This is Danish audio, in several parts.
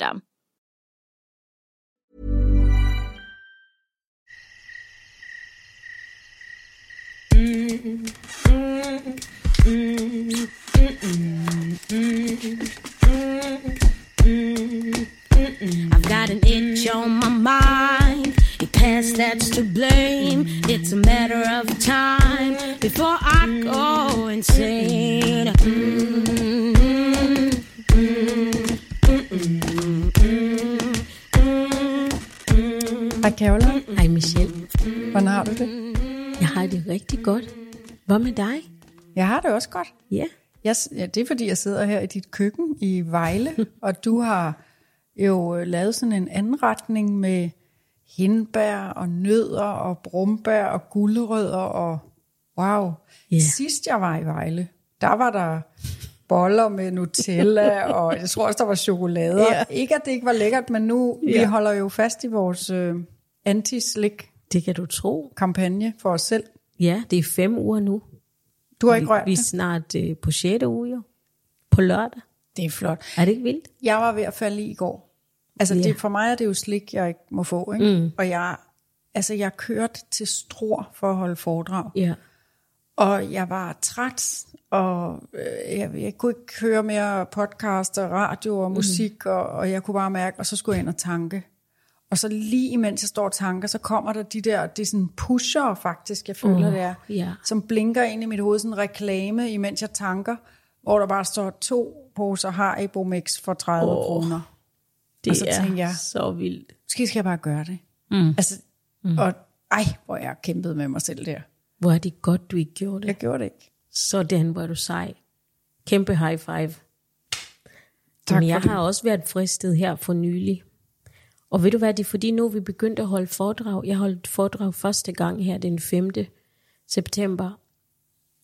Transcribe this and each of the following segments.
I've got an itch on my mind. Your past that's to blame. It's a matter of time before I go insane. Mm. Hej Caroline. Hej Michelle. Hvordan har du det? Jeg har det rigtig godt. Hvad med dig? Jeg har det også godt. Ja. Jeg, ja, det er fordi, jeg sidder her i dit køkken i Vejle, og du har jo øh, lavet sådan en anretning med hindbær og nødder og brumbær og gulerødder og wow. Ja. Sidst jeg var i Vejle, der var der boller med Nutella, og jeg tror også, der var chokolade. Ja. Ikke at det ikke var lækkert, men nu, vi Ja. holder jo fast i vores øh, anti-slik Det kan du tro. kampagne for os selv. Ja, det er fem uger nu. Du har ikke vi, rørt vi er det? snart øh, på 6. uge jo. På lørdag. Det er flot. Er det ikke vildt? Jeg var ved at falde i i går. Altså, Ja. det, for mig er det jo slik, jeg ikke må få, ikke? Mm. Og jeg, altså, jeg kørte til Stror for at holde foredrag. Ja. Og jeg var træt, og øh, jeg, jeg kunne ikke høre mere podcast og radio og musik, mm. og, og jeg kunne bare mærke, og så skulle jeg ind og tanke. Og så lige imens jeg står og tanker, så kommer der de der, det er sådan pusher faktisk, jeg føler Åh, det er, ja. som blinker ind i mit hoved, sådan en reklame, imens jeg tanker, hvor der bare står to poser Haribo Mix for 30 Åh. kroner. Det Og så er jeg- så vildt. Måske skal jeg bare gøre det. Mm. Altså, mm. og ej, hvor jeg kæmpede med mig selv der. Hvor er det godt, du ikke gjorde det. Jeg gjorde det ikke. Sådan var du sej. Kæmpe high five. Tak Men jeg for det. har også været fristet her for nylig. Og ved du hvad, det er fordi nu er vi begyndt at holde foredrag. Jeg holdt foredrag første gang her den 5. september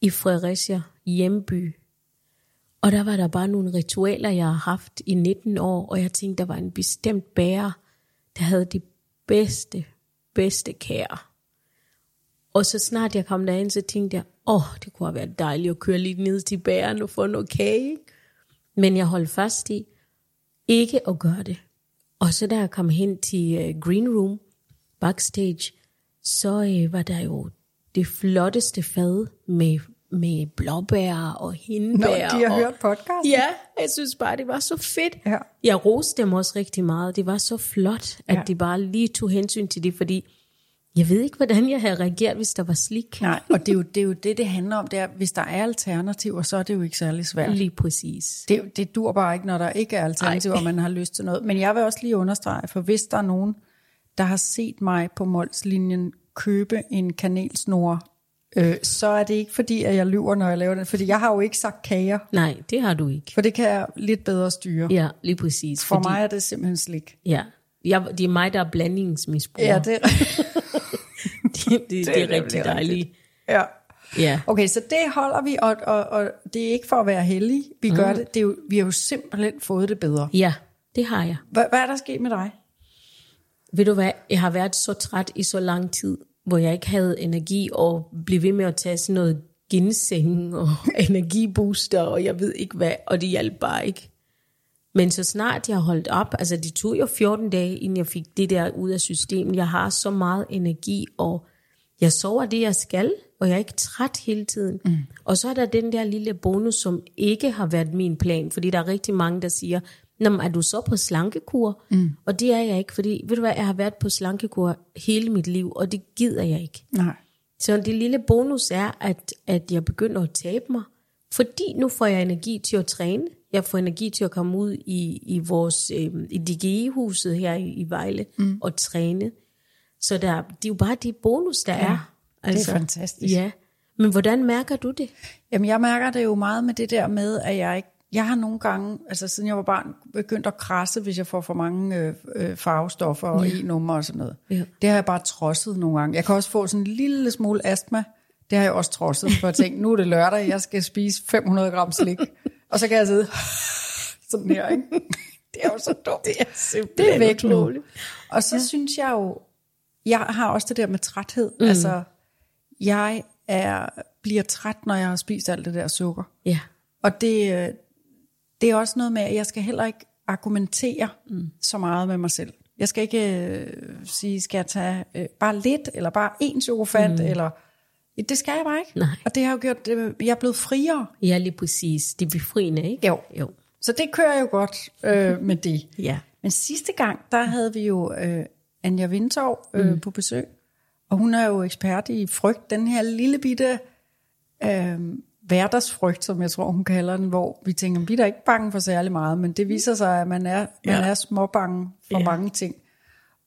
i Fredericia hjemby. Og der var der bare nogle ritualer, jeg har haft i 19 år, og jeg tænkte, der var en bestemt bærer, der havde de bedste, bedste kære. Og så snart jeg kom derind, så tænkte jeg, åh, oh, det kunne have været dejligt at køre lidt ned til bæren og få noget kage. Men jeg holdt fast i ikke at gøre det. Og så da jeg kom hen til uh, Green Room, backstage, så uh, var der jo det flotteste fad med, med blåbær og Nå, hindbær. de har og, hørt podcast. Ja, jeg synes bare, det var så fedt. Ja. Jeg roste dem også rigtig meget. Det var så flot, at Ja. de bare lige tog hensyn til det, fordi jeg ved ikke, hvordan jeg havde reageret, hvis der var slik. Nej, og det er, jo, det er jo det, det handler om. Det er, hvis der er alternativer, så er det jo ikke særlig svært. Lige præcis. Det, det dur bare ikke, når der ikke er alternativer, og man har lyst til noget. Men jeg vil også lige understrege, for hvis der er nogen, der har set mig på Molslinjen købe en kanelsnor, øh, så er det ikke fordi, at jeg lyver, når jeg laver det. Fordi jeg har jo ikke sagt kager, Nej, det har du ikke. for det kan jeg lidt bedre styre. Ja, lige præcis. For mig er det simpelthen slik. Ja, Jeg, det er mig, der er blandingsmisbruger. Ja, det er det, det, det, det er rigtig dejligt. Ja. Ja. Okay, så det holder vi, og, og, og det er ikke for at være heldige, vi gør Mm. det. det er jo, vi har jo simpelthen fået det bedre. ja, det har jeg. Hvad, hvad er der sket med dig? Ved du hvad, jeg har været så træt i så lang tid, hvor jeg ikke havde energi og blev ved med at tage sådan noget ginseng og energibooster, og jeg ved ikke hvad, og det hjalp bare ikke. Men så snart jeg holdt op, altså det tog jo 14 dage, inden jeg fik det der ud af systemet. Jeg har så meget energi, og jeg sover det, jeg skal, og jeg er ikke træt hele tiden. Mm. Og så er der den der lille bonus, som ikke har været min plan, fordi der er rigtig mange, der siger, Nå, er du så på slankekur? Mm. Og det er jeg ikke, fordi ved du hvad, jeg har været på slankekur hele mit liv, og det gider jeg ikke. Nej. Så det lille bonus er, at, at jeg begynder at tabe mig, fordi nu får jeg energi til at træne. Jeg får energi til at komme ud i, i vores øh, i DGI-huset her i, i Vejle mm. og træne. Så der, det er jo bare det bonus, der ja, er. Altså, fantastisk. Ja. Men hvordan mærker du det? Jamen, jeg mærker det jo meget med det der med, at jeg ikke jeg har nogle gange, altså siden jeg var barn, begyndt at krasse, hvis jeg får for mange øh, øh, farvestoffer og ja. e-nummer og sådan noget. Ja. Det har jeg bare trodset nogle gange. Jeg kan også få sådan en lille smule astma. Det har jeg også trodset, for at tænke, nu er det lørdag, jeg skal spise 500 gram slik. Og så kan jeg sidde sådan her, ikke? Det er jo så dumt. Det er simpelthen det er væk nu. Og så ja. synes jeg jo, jeg har også det der med træthed. Mm. Altså, jeg er, bliver træt, når jeg har spist alt det der sukker. Ja. Og det, øh, det er også noget med, at jeg skal heller ikke argumentere mm. så meget med mig selv. Jeg skal ikke øh, sige, skal jeg tage øh, bare lidt, eller bare en chokofant, mm. eller... Det skal jeg bare ikke. Nej. Og det har jo gjort, det, jeg er blevet friere. Ja, lige præcis. Det er befriende, ikke? Jo. jo. Så det kører jo godt øh, med det. Ja. Men sidste gang, der havde vi jo øh, Anja Vindtorv øh, mm. på besøg, og hun er jo ekspert i frygt, den her lille bitte øh, hverdagsfrygt, som jeg tror, hun kalder den, hvor vi tænker, vi er da ikke bange for særlig meget, men det viser sig, at man er, man Ja. er småbange for Ja. mange ting.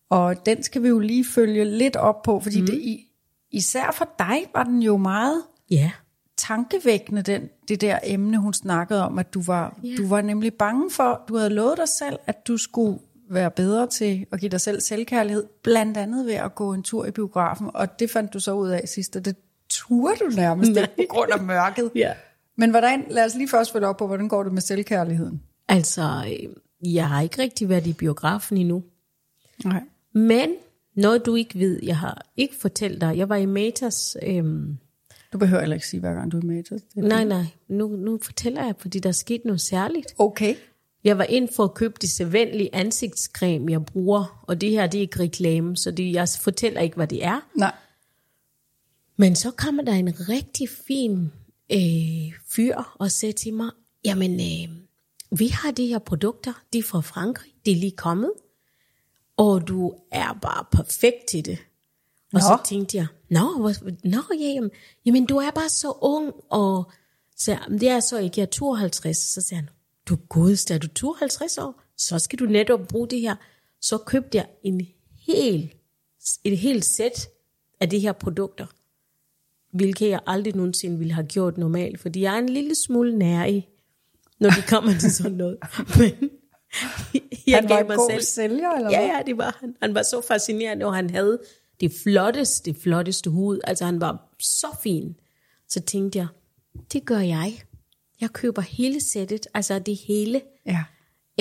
Og den skal vi jo lige følge lidt op på, fordi mm. det, i, især for dig var den jo meget Ja. tankevækkende, den, det der emne, hun snakkede om, at du var, Ja. du var nemlig bange for, du havde lovet dig selv, at du skulle være bedre til at give dig selv selvkærlighed, blandt andet ved at gå en tur i biografen, og det fandt du så ud af sidst, og det turde du nærmest ikke på grund af mørket. Ja. Men hvordan, lad os lige først følge op på, hvordan går det med selvkærligheden? Altså, øh, jeg har ikke rigtig været i biografen endnu. Nej. Men noget du ikke ved, jeg har ikke fortalt dig. Jeg var i Matas. Øhm, Du behøver heller ikke sige, hver gang du er til det. nej, nej. Nu, nu fortæller jeg, fordi der er sket noget særligt. Okay. Jeg var ind for at købe det sædvanlige ansigtscreme, jeg bruger. Og det her, det er ikke reklame, så det, jeg fortæller ikke, hvad det er. Nej. Men så kommer der en rigtig fin øh, fyr og siger til mig, jamen, øh, vi har de her produkter, de er fra Frankrig, de er lige kommet, og du er bare perfekt til det. Og Nå. så tænkte jeg, nå, hvor, nå ja, jamen, jamen, du er bare så ung, og så, jeg, "Men det er så ikke, jeg er 52. Så siger han, du godeste, er du 52 år? Så skal du netop bruge det her. Så købte jeg en hel, et helt sæt af de her produkter hvilket jeg aldrig nogensinde ville have gjort normalt, fordi jeg er en lille smule nærig, når det kommer til sådan noget. Men jeg Han var gav mig god selv. sælger, eller Ja, hvad? ja, det var han. Han var så fascinerende, og han havde det flotteste, det flotteste hud. Altså, han var så fin. Så tænkte jeg, det gør jeg. Jeg køber hele sættet, altså det hele. Ja.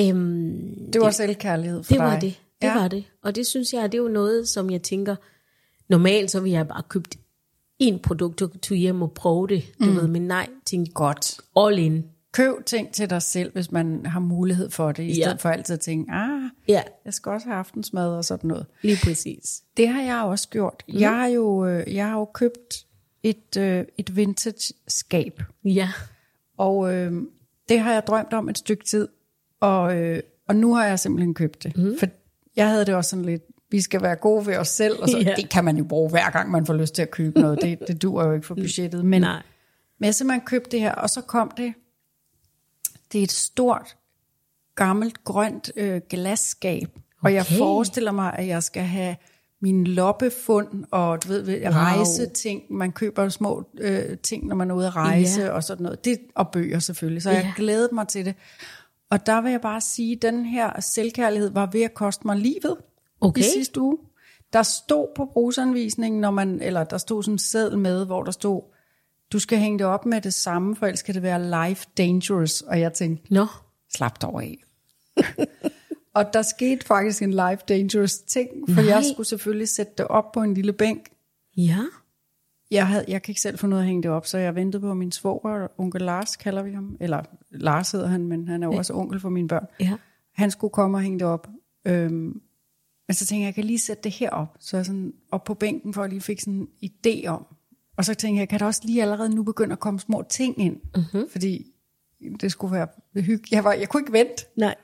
Øhm, Det var selvkærlighed for det dig. var det. Det ja. var det. Og det synes jeg, det er jo noget, som jeg tænker, normalt så vil jeg bare købt en produkt og tage hjem og prøve det, du mm. ved, men nej, tænkte Godt. all in. Køb ting til dig selv, hvis man har mulighed for det, i Ja. stedet for altid at tænke, ah, Ja, jeg skal også have aftensmad og sådan noget. lige præcis. Det har jeg også gjort. Mm. Jeg, har jo, øh, jeg har jo købt et, øh, et vintage skab, Ja, og øh, det har jeg drømt om et stykke tid, og, øh, og nu har jeg simpelthen købt det. Mm. For jeg havde det også sådan lidt, vi skal være gode ved os selv, og så, Ja. det kan man jo bruge hver gang, man får lyst til at købe noget. Det, det duer jo ikke for budgettet. Men, Nej. men jeg simpelthen købt det her, og så kom det, det er et stort, gammelt, grønt øh, glasskab, og jeg Okay. forestiller mig, at jeg skal have min loppefund og du ved, Wow. rejseting. Man køber små øh, ting, når man er ude at rejse Ja. og sådan noget. Det, og bøger selvfølgelig. Så jeg Ja. glædet mig til det. Og der vil jeg bare sige, at den her selvkærlighed var ved at koste mig livet. Okay. i sidste uge. Der stod på brugsanvisningen, når man, eller der stod sådan en seddel med, hvor der stod, du skal hænge det op med det samme, for ellers kan det være life dangerous. Og jeg tænkte, Nå, slap dog af. og der skete faktisk en life dangerous ting, for Nej. jeg skulle selvfølgelig sætte det op på en lille bænk. ja. Jeg, havde, jeg kan ikke selv få noget at hænge det op, så jeg ventede på min svoger, onkel Lars kalder vi ham, eller Lars hedder han, men han er jo også onkel for mine børn. Ja. Han skulle komme og hænge det op. Øhm, men så tænkte jeg, jeg kan lige sætte det her op, så jeg sådan op på bænken, for at lige fik sådan en idé om. Og så tænkte jeg, kan der også lige allerede nu begynde at komme små ting ind? Mm-hmm. Fordi det skulle være hyggeligt. Jeg, var, jeg kunne ikke vente. Nej.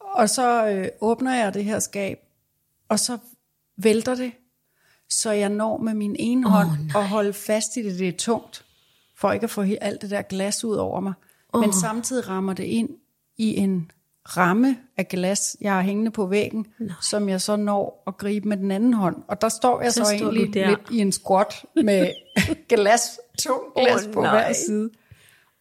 Og så øh, åbner jeg det her skab, og så vælter det, så jeg når med min ene oh, hånd at holde fast i det. Det er tungt, for ikke at få alt det der glas ud over mig. Oh. Men samtidig rammer det ind i en ramme af glas, jeg har hængende på væggen, Nej. som jeg så når at gribe med den anden hånd. Og der står jeg Så så, står egentlig lidt i en squat med glas, tung glas oh, på nej. hver side.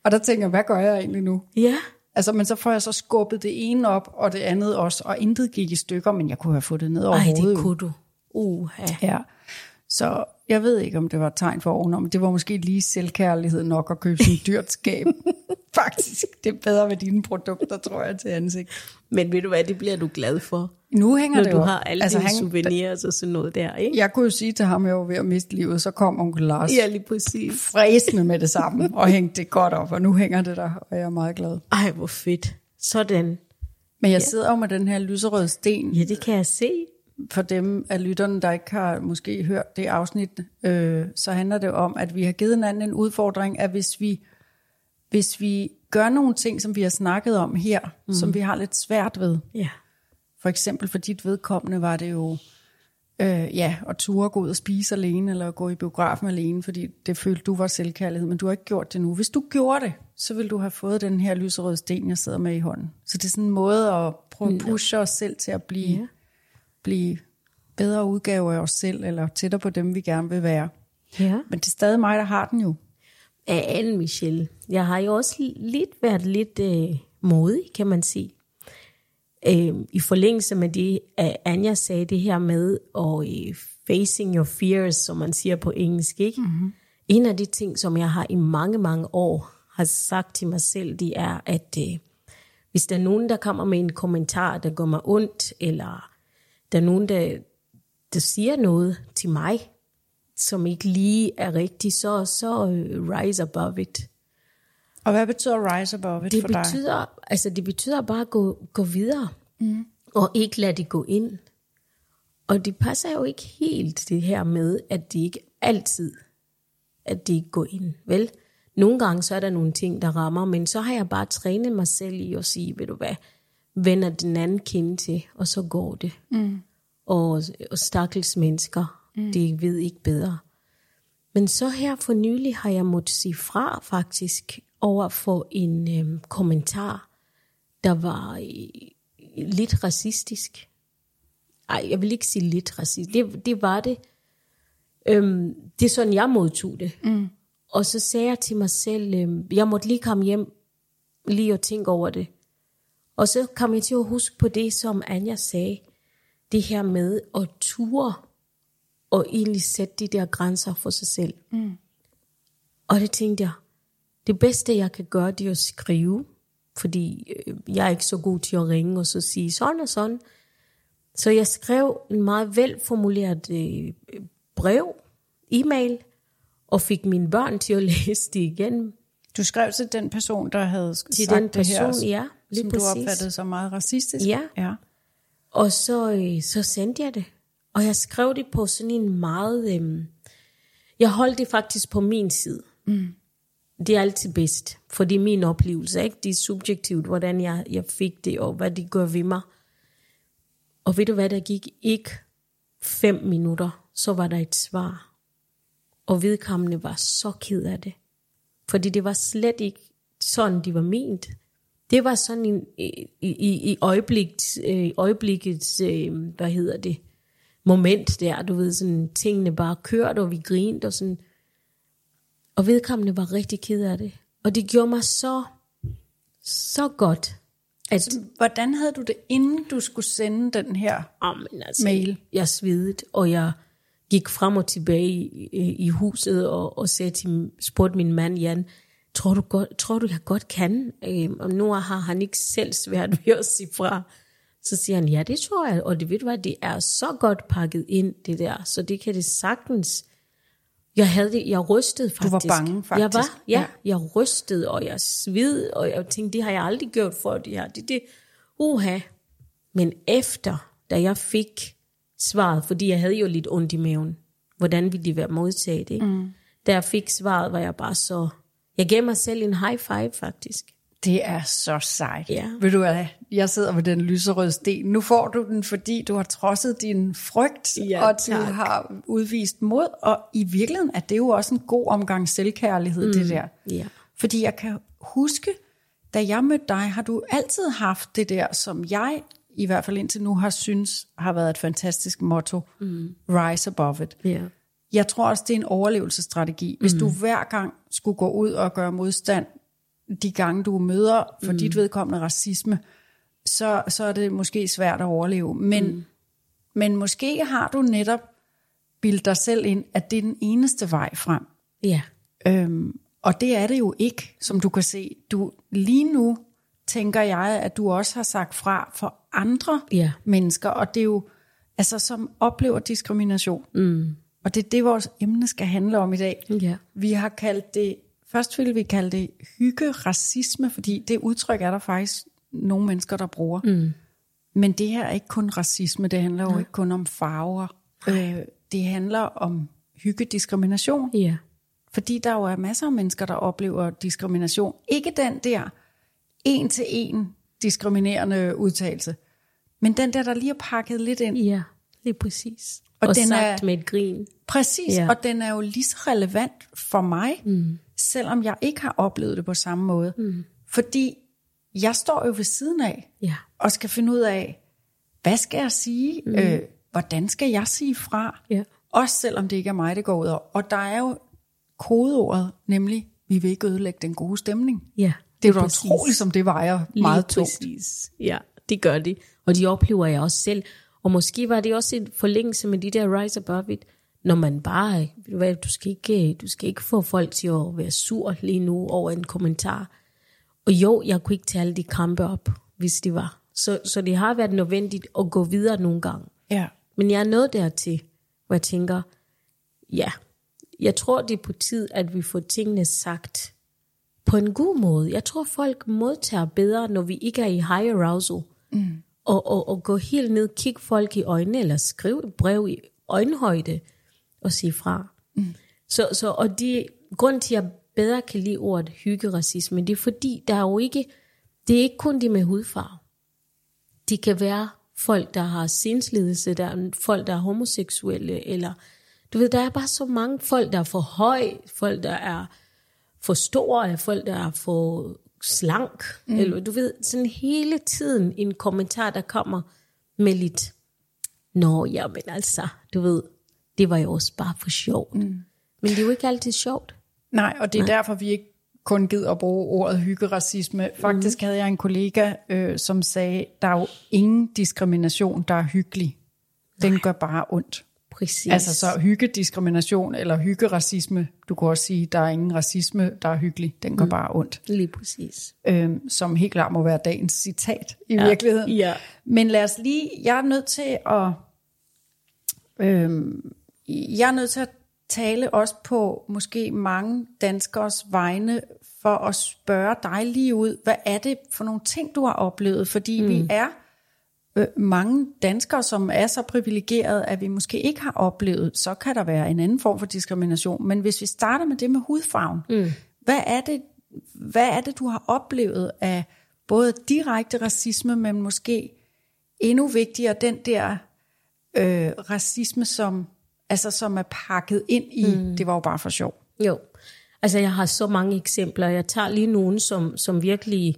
Og der tænker jeg, hvad gør jeg egentlig nu? Ja. Altså, men så får jeg så skubbet det ene op, og det andet også, og intet gik i stykker, men jeg kunne have fået det ned over Ej, hovedet. det kunne du. Uha. Ja. Så jeg ved ikke, om det var et tegn for men det var måske lige selvkærlighed nok at købe sådan et dyrt skab. Faktisk, det er bedre med dine produkter, tror jeg, til ansigt. Men ved du hvad, det bliver du glad for. Nu hænger Når det du jo. har alle altså, dine han, souvenirs og sådan noget der, ikke? Jeg kunne jo sige til ham, at jeg var ved at miste livet, så kom onkel Lars Ja, lige præcis. fræsende med det samme, og hængte det godt op, og nu hænger det der, og jeg er meget glad. Ej, hvor fedt. Sådan. Men jeg sidder jo med den her lyserøde sten, Ja, det kan jeg se. For dem af lytterne, der ikke har måske hørt det afsnit, øh, så handler det om, at vi har givet hinanden en udfordring, at hvis vi, hvis vi gør nogle ting, som vi har snakket om her, mm. som vi har lidt svært ved, Ja. for eksempel for dit vedkommende var det jo, øh, ja, at ture gå ud og spise alene, eller gå i biografen alene, fordi det følte du var selvkærlighed, men du har ikke gjort det nu. Hvis du gjorde det, så ville du have fået den her lyserøde sten, jeg sidder med i hånden. Så det er sådan en måde at prøve at pushe os selv til at blive, ja. Blive bedre udgaver af os selv, eller tættere på dem, vi gerne vil være. Ja. Men det er stadig mig, der har den jo. Af Anne Michelle. Jeg har jo også lidt været lidt øh, modig, kan man sige. Øh, I forlængelse med det, at Anja sagde det her med, og øh, facing your fears, som man siger på engelsk, ikke? Mm-hmm. En af de ting, som jeg har i mange, mange år har sagt til mig selv, det er, at øh, hvis der er nogen, der kommer med en kommentar, der gør mig ondt, eller der er nogen, der, der siger noget til mig, som ikke lige er rigtigt, så, så uh, rise above it. Og hvad betyder rise above it Det for dig? betyder, altså det betyder bare at gå, gå videre, mm. og ikke lade det gå ind. Og det passer jo ikke helt det her med, at det ikke altid, at det ikke går ind, vel? Nogle gange så er der nogle ting, der rammer, men så har jeg bare trænet mig selv i at sige, ved du hvad, vender den anden kind til, og så går det. Mm. Og, og stakkels mennesker, mm. de ved ikke bedre. Men så her for nylig har jeg måttet sige fra faktisk over for en øhm, kommentar, der var øh, lidt racistisk. Ej, jeg vil ikke sige lidt racistisk. Det, det var det. Øhm, det er sådan, jeg modtog det. Mm. Og så sagde jeg til mig selv, øhm, jeg måtte lige komme hjem, lige og tænke over det. Og så kom jeg til at huske på det, som Anja sagde. Det her med at ture og egentlig sætte de der grænser for sig selv. Mm. Og det tænkte jeg, det bedste jeg kan gøre, det er at skrive, fordi øh, jeg er ikke så god til at ringe og så sige sådan og sådan. Så jeg skrev en meget velformuleret øh, brev, e-mail, og fik mine børn til at læse det igen. Du skrev til den person, der havde Til sagt den person, det her, ja, lige som præcis. du opfattede som meget racistisk. Ja. ja. Og så, øh, så sendte jeg det. Og jeg skrev det på sådan en meget... Øh, jeg holdt det faktisk på min side. Mm. Det er altid bedst, for det er min oplevelse. Ikke? Det er subjektivt, hvordan jeg, jeg fik det, og hvad det gør ved mig. Og ved du hvad, der gik ikke fem minutter, så var der et svar. Og vedkommende var så ked af det. Fordi det var slet ikke sådan, de var ment. Det var sådan en, i, i, i øjeblikket, øh, øjeblikkets, øh, hvad hedder det, moment der, du ved, sådan tingene bare kørte, og vi grinte, og sådan. Og vedkommende var rigtig ked af det. Og det gjorde mig så, så godt. At, Hvordan havde du det, inden du skulle sende den her? Amen, altså, Mail. Jeg svedede, og jeg gik frem og tilbage i, i, i huset og, og sagde til, spurgte min mand Jan, tror du, godt, tror du jeg godt kan? Øhm, og nu har han ikke selv svært ved at sige fra. Så siger han, ja, det tror jeg. Og det ved du hvad, det er så godt pakket ind, det der. Så det kan det sagtens. Jeg havde det, jeg rystede faktisk. var bange, Jeg faktisk. var, ja, Ja. jeg rystede, og jeg sved, og jeg tænkte, det har jeg aldrig gjort for det her. Det, det, uha. Men efter, da jeg fik svaret, fordi jeg havde jo lidt ondt i maven, hvordan ville de være modtaget, ikke? Mm. Da jeg fik svaret, var jeg bare så... Jeg gav mig selv en high five, faktisk. Det er så sejt. Ja. Ved du hvad, jeg sidder med den lyserøde sten. Nu får du den, fordi du har trodset din frygt, Ja, og du tak. har udvist mod. Og i virkeligheden er det jo også en god omgang selvkærlighed, mm. det der. Ja. Fordi jeg kan huske, da jeg mødte dig, har du altid haft det der, som jeg i hvert fald indtil nu har synes har været et fantastisk motto. Mm. Rise above it. Ja. Jeg tror også, det er en overlevelsesstrategi. Hvis mm. du hver gang skulle gå ud og gøre modstand, de gange du møder for mm. dit vedkommende racisme, så, så er det måske svært at overleve. Men, mm. men måske har du netop bildet dig selv ind, at det er den eneste vej frem. Ja. Øhm, og det er det jo ikke, som du kan se. Du, lige nu tænker jeg, at du også har sagt fra for andre Ja. mennesker, og det er jo, altså som oplever diskrimination. Mm. Og det er det, vores emne skal handle om i dag. Ja. Vi har kaldt det, først ville vi kalde det hygge-racisme, fordi det udtryk er der faktisk nogle mennesker, der bruger. Mm. Men det her er ikke kun racisme, det handler jo Nej. ikke kun om farver. Øh, det handler om hyggediskrimination. Ja. Fordi der jo er masser af mennesker, der oplever diskrimination. Ikke den der en til en diskriminerende udtalelse, men den der, der lige er pakket lidt ind. Ja, lige præcis. Og Og, den sagt er- med et grin. Præcis, Ja. og den er jo lige så relevant for mig, mm. selvom jeg ikke har oplevet det på samme måde. Mm. Fordi jeg står jo ved siden af, Ja. og skal finde ud af, hvad skal jeg sige? Mm. Øh, hvordan skal jeg sige fra? Ja. Også selvom det ikke er mig, det går ud over. Og der er jo kodeordet, nemlig, vi vil ikke ødelægge den gode stemning. Ja. Det er jo utroligt, som det vejer meget Lige tungt. præcis. Ja, det gør de. Og de oplever jeg også selv. Og måske var det også en forlængelse med de der rise above it, når man bare, du hvad, du skal ikke, du skal ikke få folk til at være sur lige nu over en kommentar. Og jo, jeg kunne ikke tage alle de kampe op, hvis det var. Så, så det har været nødvendigt at gå videre nogle gange. Ja. Men jeg er nået dertil, hvor jeg tænker, ja, jeg tror, det er på tid, at vi får tingene sagt på en god måde. Jeg tror, folk modtager bedre, når vi ikke er i high arousal. Mm. Og, og, og gå helt ned, kigge folk i øjnene, eller skrive et brev i øjenhøjde, og sige fra. Mm. Så, så, og de, grund til, at jeg bedre kan lide ordet hyggeracisme, det er fordi, der er jo ikke, det er ikke kun det med hudfarve. Det kan være folk, der har sindslidelse, der er folk, der er homoseksuelle, eller du ved, der er bare så mange folk, der er for høj, folk, der er for store, folk, der er for slank, mm. eller du ved, sådan hele tiden en kommentar, der kommer med lidt, nå, jamen altså, du ved, det var jo også bare for sjovt. Mm. Men det er jo ikke altid sjovt. Nej, og det er Nej. derfor, vi ikke kun gider at bruge ordet hyggeracisme. Faktisk mm. havde jeg en kollega, øh, som sagde, der er jo ingen diskrimination, der er hyggelig. Den Nej. gør bare ondt. Præcis. Altså så hyggediskrimination eller hyggeracisme, du kan også sige, der er ingen racisme, der er hyggelig. Den gør mm. bare ondt. Lige præcis. Øhm, som helt klart må være dagens citat i ja. virkeligheden. Ja. Men lad os lige, jeg er nødt til at, øhm, jeg er nødt til at tale også på måske mange danskers vegne for at spørge dig lige ud, hvad er det for nogle ting, du har oplevet? Fordi mm. vi er mange danskere, som er så privilegerede, at vi måske ikke har oplevet, så kan der være en anden form for diskrimination. Men hvis vi starter med det med hudfarven, mm. hvad, er det, hvad er det, du har oplevet af både direkte racisme, men måske endnu vigtigere, den der øh, racisme, som, altså, som er pakket ind i, mm. det var jo bare for sjov. Jo, altså jeg har så mange eksempler. Jeg tager lige nogle, som, som virkelig...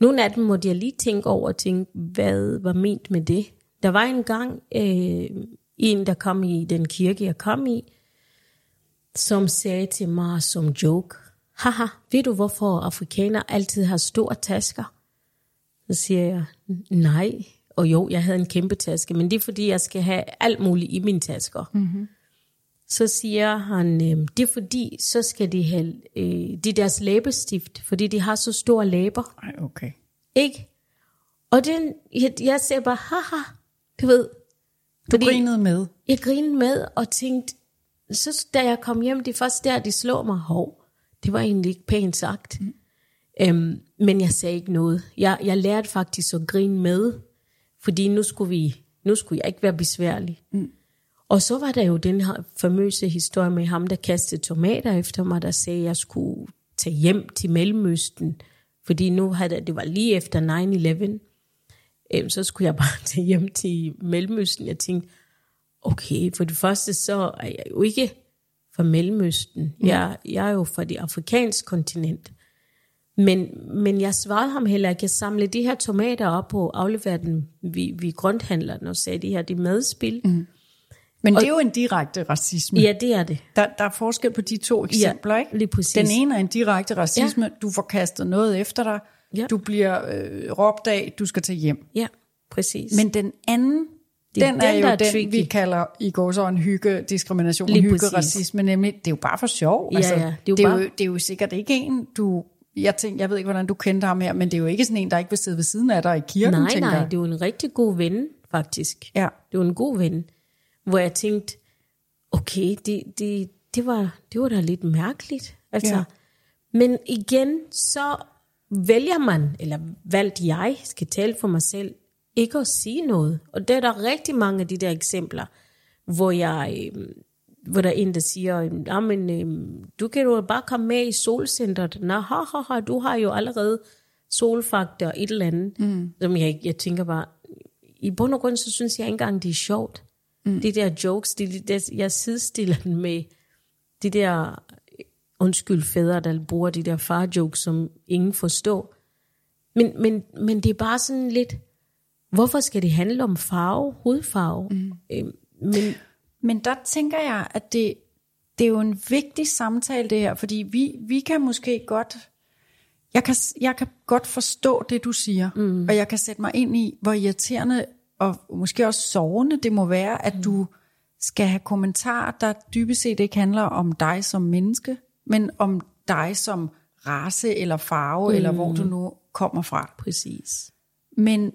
Nogle af dem måtte jeg lige tænke over og tænke, hvad var ment med det? Der var engang øh, en, der kom i den kirke, jeg kom i, som sagde til mig som joke, haha, ved du hvorfor afrikanere altid har store tasker? Så siger jeg, nej. Og jo, jeg havde en kæmpe taske, men det er fordi, jeg skal have alt muligt i mine tasker. Mm-hmm. Så siger han, øh, det er fordi, så skal de have øh, de deres læbestift, fordi de har så store læber. Ej, okay. Ikke? Og den, jeg, jeg ser bare, haha, du ved. Du grinede med. Jeg grinede med og tænkte, så da jeg kom hjem, det er først der, de slår mig, hov, det var egentlig ikke pænt sagt. Mm. Øhm, men jeg sagde ikke noget. Jeg, jeg lærte faktisk at grine med, fordi nu skulle, vi, nu skulle jeg ikke være besværlig. Mm. Og så var der jo den her famøse historie med ham, der kastede tomater efter mig, der sagde, at jeg skulle tage hjem til Mellemøsten, fordi nu havde det var lige efter 9-11, øhm, så skulle jeg bare tage hjem til Mellemøsten. Jeg tænkte, okay, for det første så er jeg jo ikke fra Mellemøsten. Jeg, jeg er jo fra det afrikanske kontinent. Men, men jeg svarede ham heller ikke. Jeg samlede de her tomater op og afleverede dem ved, ved grønthandleren og sagde, de her det er madspil. Mm. Men det er jo en direkte racisme. Ja, det er det. Der, der er forskel på de to eksempler, ikke? lige præcis. Den ene er en direkte racisme. Ja. Du får kastet noget efter dig. Ja. Du bliver øh, råbt af, du skal tage hjem. Ja, præcis. Men den anden, Det er den er den, jo der er den, tricky. vi kalder i går så en hygge, diskrimination, Lige hygge, præcis. racisme, nemlig, det er jo bare for sjov. Ja, ja, det er jo det, er bare- jo, det er jo sikkert ikke en, du... Jeg, tænker, jeg ved ikke, hvordan du kendte ham her, men det er jo ikke sådan en, der ikke vil sidde ved siden af dig i kirken, nej, tænker nej, jeg. det er jo en rigtig god ven, faktisk. Ja. Det var en god ven, hvor jeg tænkte, okay, det, det, det, var, det var da lidt mærkeligt. Altså, Ja. Men igen, så vælger man, eller valgte jeg, skal tale for mig selv, ikke at sige noget. Og der er der rigtig mange af de der eksempler, hvor jeg... Øh, hvor der er en, der siger, "Nå, men, øh, du kan jo bare komme med i solcentret. Nå, ha, ha, ha, du har jo allerede solfaktor et eller andet. Mm. Som jeg, jeg tænker bare, i bund og grund, så synes jeg ikke engang, det er sjovt. Mm. De der jokes, de, de, jeg sidestiller den med de der, undskyld fædre, der bruger de der far-jokes, som ingen forstår. Men, men, men det er bare sådan lidt, hvorfor skal det handle om farve, hudfarve? Mm. Øh, men Men der tænker jeg, at det, det er jo en vigtig samtale det her, fordi vi, vi kan måske godt, jeg kan, jeg kan godt forstå det, du siger, mm. og jeg kan sætte mig ind i, hvor irriterende og måske også sovende det må være, at du skal have kommentarer, der dybest set ikke handler om dig som menneske, men om dig som race eller farve, mm. eller hvor du nu kommer fra. præcis. Men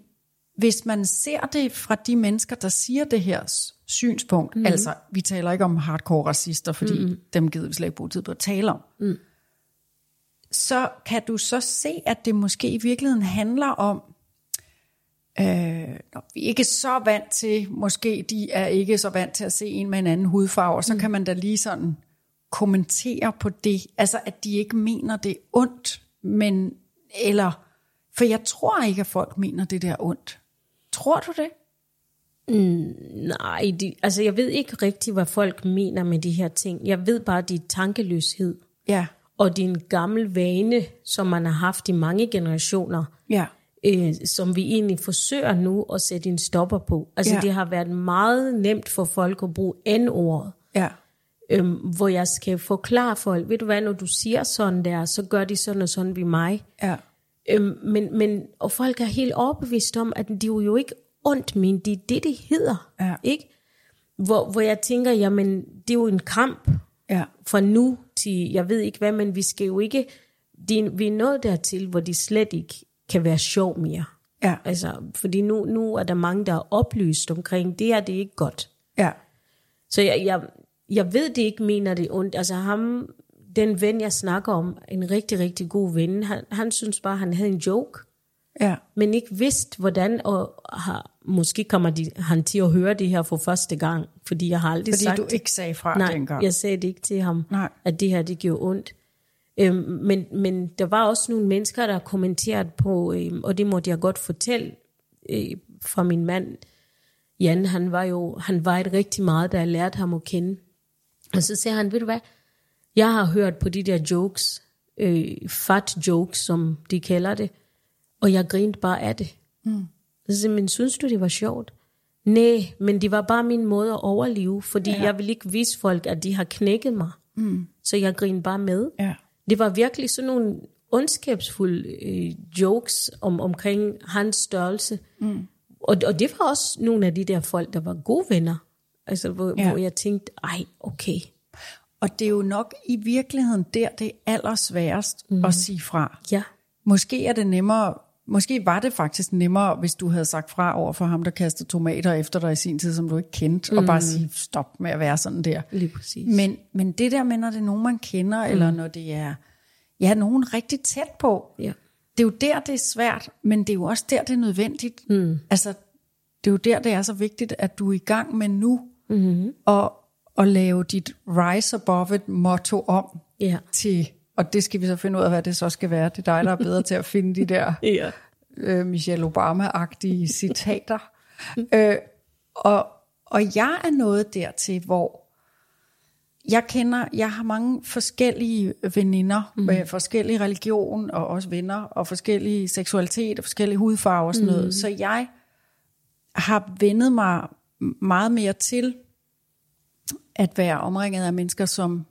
hvis man ser det fra de mennesker, der siger det her synspunkt, mm. altså vi taler ikke om hardcore racister, fordi mm. dem gider vi slet ikke bruge tid på at tale om, mm. så kan du så se, at det måske i virkeligheden handler om, øh, vi er ikke så vant til, måske de er ikke så vant til at se en med en anden hudfarve, og så mm. kan man da lige sådan kommentere på det, altså at de ikke mener det er ondt, men, eller, for jeg tror ikke, at folk mener det der ondt. Tror du det? Nej, de, altså jeg ved ikke rigtig, hvad folk mener med de her ting. Jeg ved bare, det er tankeløshed. Ja. Og det er en gammel vane, som man har haft i mange generationer, Ja. Øh, som vi egentlig forsøger nu at sætte en stopper på. Altså Ja. det har været meget nemt for folk at bruge N-ordet, Ja. øhm, hvor jeg skal forklare folk, ved du hvad, når du siger sådan der, så gør de sådan og sådan ved mig. Ja. Øhm, men, men, og folk er helt overbevist om, at de jo ikke ondt, men det er det, det hedder. Ja. Ikke? Hvor, hvor jeg tænker, jamen, det er jo en kamp Ja. fra nu til, jeg ved ikke hvad, men vi skal jo ikke, de, vi er nået dertil, hvor de slet ikke kan være sjov mere. Ja. Altså, fordi nu, nu er der mange, der er oplyst omkring, det her, det er ikke godt. Ja. Så jeg, jeg, jeg ved, det ikke mener det ondt. Altså ham, den ven, jeg snakker om, en rigtig, rigtig god ven, han, han synes bare, han havde en joke, Ja. men ikke vidste, hvordan, og har, måske kommer de, han til at høre det her for første gang, fordi jeg har aldrig Fordi sagt du det. ikke sagde fra Nej, dengang. jeg sagde det ikke til ham, Nej. at det her, det gjorde ondt. Øhm, men, men der var også nogle mennesker, der kommenterede på, øhm, og det måtte jeg godt fortælle øh, fra min mand, Jan, han var jo, han var et rigtig meget, da jeg lærte ham at kende. Og så siger han, ved du hvad, jeg har hørt på de der jokes, øh, fat jokes, som de kalder det, og jeg grinte bare af det. Mm. Så siger men synes du, det var sjovt? Nej, men det var bare min måde at overleve, fordi ja. jeg vil ikke vise folk, at de har knækket mig. Mm. Så jeg grinede bare med. Ja. Det var virkelig sådan nogle ondskabsfulde øh, jokes om, omkring hans størrelse. Mm. Og, og det var også nogle af de der folk, der var gode venner. Altså, hvor, Ja. hvor jeg tænkte, ej, okay. Og det er jo nok i virkeligheden der, det er allersværest mm. at sige fra. Ja, Måske er det nemmere, måske var det faktisk nemmere, hvis du havde sagt fra over for ham, der kastede tomater efter dig i sin tid, som du ikke kendte, mm. og bare sige stop med at være sådan der. lige præcis. Men, men det der med, når det er nogen, man kender, mm. eller når det er ja, nogen rigtig tæt på, Ja. det er jo der, det er svært, men det er jo også der, det er nødvendigt. Mm. Altså, det er jo der, det er så vigtigt, at du er i gang med nu, mm-hmm. og, og lave dit rise above it motto om Ja. til, og det skal vi så finde ud af, hvad det så skal være. Det er dig, der er bedre til at finde de der Ja. øh, Michelle Obama-agtige citater. øh, og, og jeg er nået dertil, hvor jeg kender, jeg har mange forskellige veninder mm. med forskellige religion, og også venner, og forskellige seksualitet, og forskellige hudfarver og sådan noget. Så jeg har vendet mig meget mere til at være omringet af mennesker, som,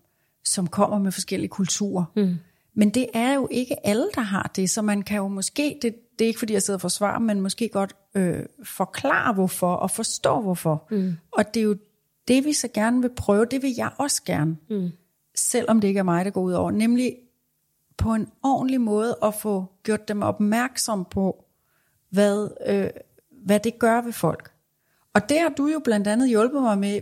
som kommer med forskellige kulturer. Mm. Men det er jo ikke alle, der har det, så man kan jo måske, det, det er ikke fordi jeg sidder og forsvarer, men måske godt øh, forklare hvorfor, og forstå hvorfor. Mm. Og det er jo det, vi så gerne vil prøve, det vil jeg også gerne. Mm. Selvom det ikke er mig, der går ud over. Nemlig på en ordentlig måde at få gjort dem opmærksom på, hvad, øh, hvad det gør ved folk. Og det har du jo blandt andet hjulpet mig med,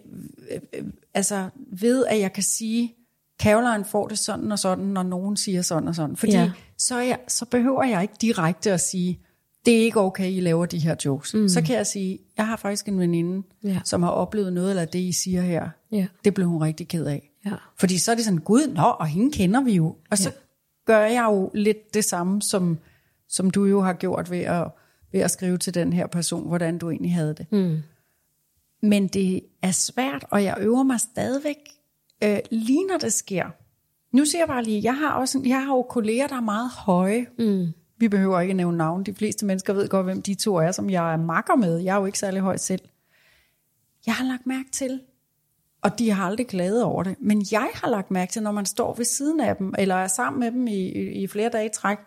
øh, øh, altså ved at jeg kan sige, Caroline får det sådan og sådan, når nogen siger sådan og sådan. Fordi Ja. så, jeg, så behøver jeg ikke direkte at sige, det er ikke okay, I laver de her jokes. Mm. Så kan jeg sige, jeg har faktisk en veninde, Ja. som har oplevet noget af det, I siger her. Ja. Det blev hun rigtig ked af. Ja. Fordi så er det sådan, gud, nå, og hende kender vi jo. Og så Ja. gør jeg jo lidt det samme, som, som du jo har gjort ved at, ved at skrive til den her person, hvordan du egentlig havde det. Mm. Men det er svært, og jeg øver mig stadigvæk, øh, lige når det sker. Nu siger jeg bare lige, jeg har, også, jeg har jo kolleger, der er meget høje. Mm. Vi behøver ikke nævne navn. De fleste mennesker ved godt, hvem de to er, som jeg er makker med. Jeg er jo ikke særlig høj selv. Jeg har lagt mærke til, og de har aldrig klaget over det, men jeg har lagt mærke til, når man står ved siden af dem, eller er sammen med dem i, i, i flere dage i træk,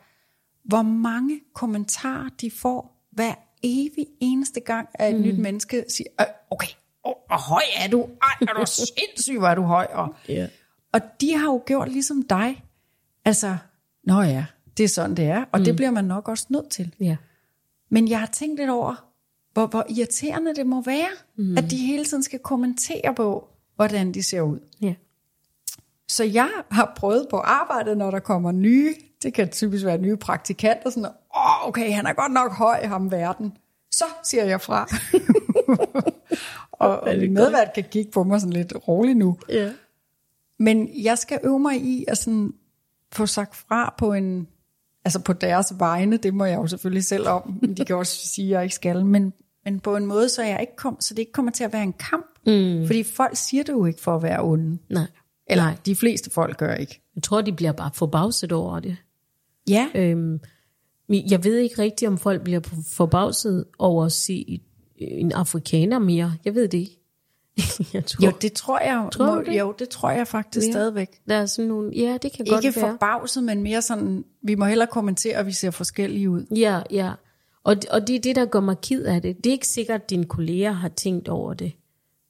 hvor mange kommentarer de får hver evig eneste gang, at et mm. nyt menneske siger, "Øh, okay, oh, hvor høj er du? Ej, er du sindssyg, hvor er du høj? Og, Ja. og de har jo gjort ligesom dig. Altså, nå ja, det er sådan, det er, og mm. det bliver man nok også nødt til. Ja. Men jeg har tænkt lidt over, hvor, hvor irriterende det må være, mm. at de hele tiden skal kommentere på, hvordan de ser ud. Ja. Så jeg har prøvet på arbejdet, når der kommer nye, det kan typisk være nye praktikanter, sådan, åh, oh, okay, han er godt nok høj, ham verden. Så siger jeg fra. og, og min medvært kan kigge på mig sådan lidt roligt nu. Ja. Men jeg skal øve mig i at sådan få sagt fra på en, altså på deres vegne, det må jeg jo selvfølgelig selv om, men de kan også sige, at jeg ikke skal, men, men på en måde, så, jeg ikke kom, så det ikke kommer til at være en kamp. Mm. Fordi folk siger det jo ikke for at være onde. Nej. Eller Nej. de fleste folk gør ikke. Jeg tror, de bliver bare forbavset over det. Ja, Øhm, jeg ved ikke rigtigt, om folk bliver forbavset over at se en afrikaner mere. Jeg ved det ikke. jeg tror, jo, det tror jeg, Tror må, det? jo, det tror jeg faktisk Ja. stadigvæk. der er sådan nogle... Ja, det kan Ikke godt være. forbavset, men mere sådan, vi må hellere kommentere, at vi ser forskellige ud. Ja, ja. Og, og det er det, der gør mig ked af det. Det er ikke sikkert, at dine kolleger har tænkt over det.